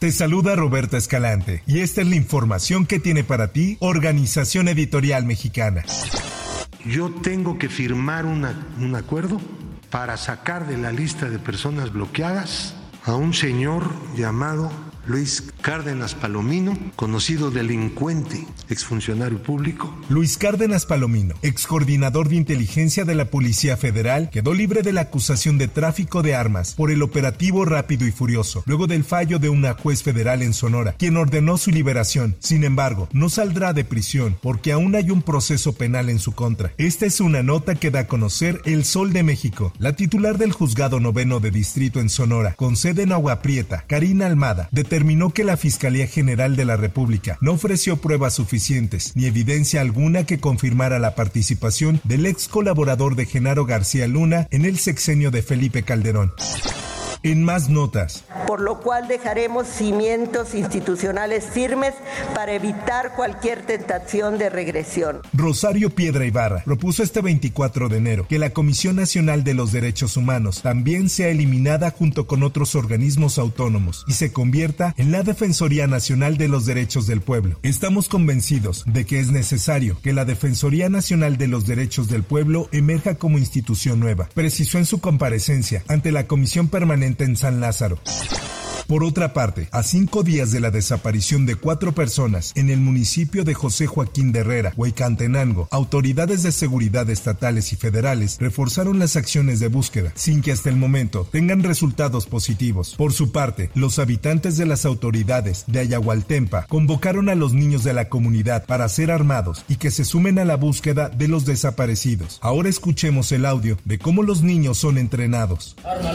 Te saluda Roberta Escalante y esta es la información que tiene para ti Organización Editorial Mexicana. Yo tengo que firmar una- un acuerdo para sacar de la lista de personas bloqueadas a un señor llamado Luis Cárdenas Palomino, conocido delincuente, exfuncionario público, Luis Cárdenas Palomino, ex coordinador de inteligencia de la Policía Federal, quedó libre de la acusación de tráfico de armas por el operativo Rápido y Furioso, luego del fallo de una juez federal en Sonora, quien ordenó su liberación. Sin embargo, no saldrá de prisión porque aún hay un proceso penal en su contra. Esta es una nota que da a conocer El Sol de México. La titular del juzgado noveno de distrito en Sonora, con sede en Agua Prieta, Karina Almada, determinó que la Fiscalía General de la República no ofreció pruebas suficientes ni evidencia alguna que confirmara la participación del ex colaborador de Genaro García Luna en el sexenio de Felipe Calderón. En más notas, por lo cual dejaremos cimientos institucionales firmes para evitar cualquier tentación de regresión. Rosario Piedra Ibarra propuso este 24 de enero que la Comisión Nacional de los Derechos Humanos también sea eliminada junto con otros organismos autónomos y se convierta en la Defensoría Nacional de los Derechos del Pueblo. Estamos convencidos de que es necesario que la Defensoría Nacional de los Derechos del Pueblo emerja como institución nueva, precisó en su comparecencia ante la Comisión Permanente en San Lázaro. Por otra parte, a cinco días de la desaparición de cuatro personas en el municipio de José Joaquín de Herrera, Huaycantenango, autoridades de seguridad estatales y federales reforzaron las acciones de búsqueda, sin que hasta el momento tengan resultados positivos. Por su parte, los habitantes de las autoridades de Ayahualtempa convocaron a los niños de la comunidad para ser armados y que se sumen a la búsqueda de los desaparecidos. Ahora escuchemos el audio de cómo los niños son entrenados. Arma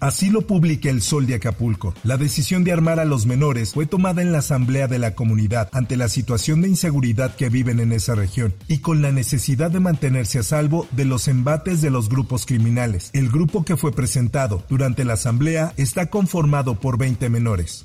Así lo publica el Sol de Acapulco. La decisión de armar a los menores fue tomada en la asamblea de la comunidad ante la situación de inseguridad que viven en esa región y con la necesidad de mantenerse a salvo de los embates de los grupos criminales. El grupo que fue presentado durante la asamblea está conformado por 20 menores.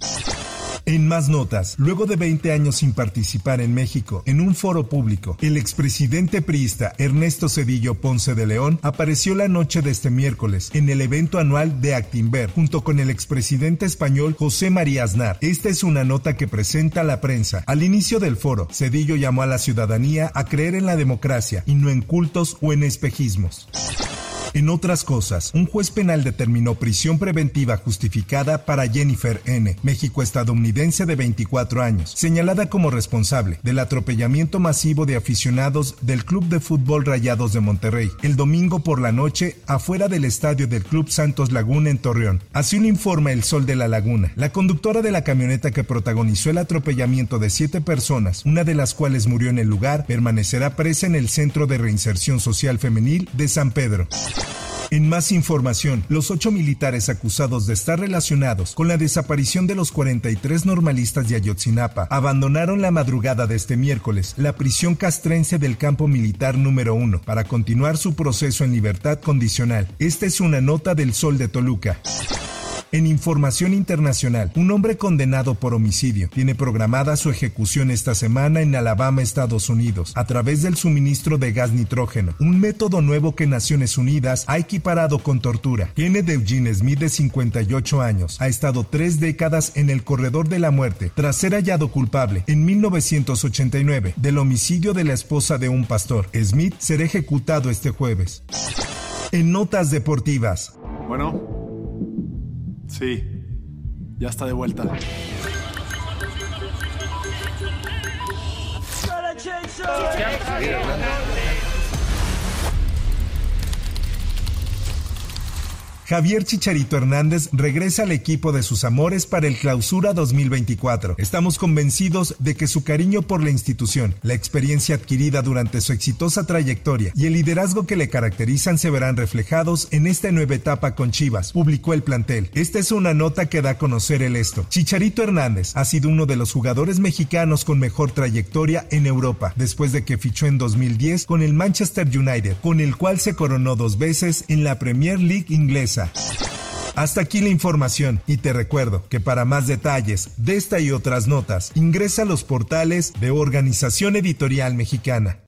En más notas, luego de 20 años sin participar en México en un foro público, el expresidente priista Ernesto Cedillo Ponce de León apareció la noche de este miércoles en el evento anual de Actinver junto con el expresidente español José María Aznar. Esta es una nota que presenta la prensa. Al inicio del foro, Cedillo llamó a la ciudadanía a creer en la democracia y no en cultos o en espejismos. En otras cosas, un juez penal determinó prisión preventiva justificada para Jennifer N., México-estadounidense de 24 años, señalada como responsable del atropellamiento masivo de aficionados del Club de Fútbol Rayados de Monterrey el domingo por la noche afuera del estadio del Club Santos Laguna en Torreón. Así lo informa El Sol de la Laguna. La conductora de la camioneta que protagonizó el atropellamiento de siete personas, una de las cuales murió en el lugar, permanecerá presa en el Centro de Reinserción Social Femenil de San Pedro. En más información, los ocho militares acusados de estar relacionados con la desaparición de los 43 normalistas de Ayotzinapa abandonaron la madrugada de este miércoles la prisión castrense del campo militar número uno para continuar su proceso en libertad condicional. Esta es una nota del Sol de Toluca. En información internacional, un hombre condenado por homicidio tiene programada su ejecución esta semana en Alabama, Estados Unidos, a través del suministro de gas nitrógeno, un método nuevo que Naciones Unidas ha equiparado con tortura. Kenneth Eugene Smith, de 58 años, ha estado tres décadas en el corredor de la muerte tras ser hallado culpable en 1989 del homicidio de la esposa de un pastor. Smith será ejecutado este jueves. En notas deportivas. Bueno. Sí. Ya está de vuelta. Javier Chicharito Hernández regresa al equipo de sus amores para el Clausura 2024. Estamos convencidos de que su cariño por la institución, la experiencia adquirida durante su exitosa trayectoria y el liderazgo que le caracterizan se verán reflejados en esta nueva etapa con Chivas, publicó el plantel. Esta es una nota que da a conocer el esto. Chicharito Hernández ha sido uno de los jugadores mexicanos con mejor trayectoria en Europa, después de que fichó en 2010 con el Manchester United, con el cual se coronó dos veces en la Premier League inglesa. Hasta aquí la información y te recuerdo que para más detalles de esta y otras notas ingresa a los portales de Organización Editorial Mexicana.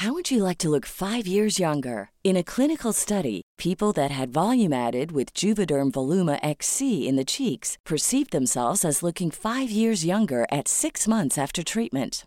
How would you like to look 5 years younger? In a clinical study, people that had volume added with Juvederm Voluma XC in the cheeks perceived themselves as looking 5 years younger at 6 months after treatment.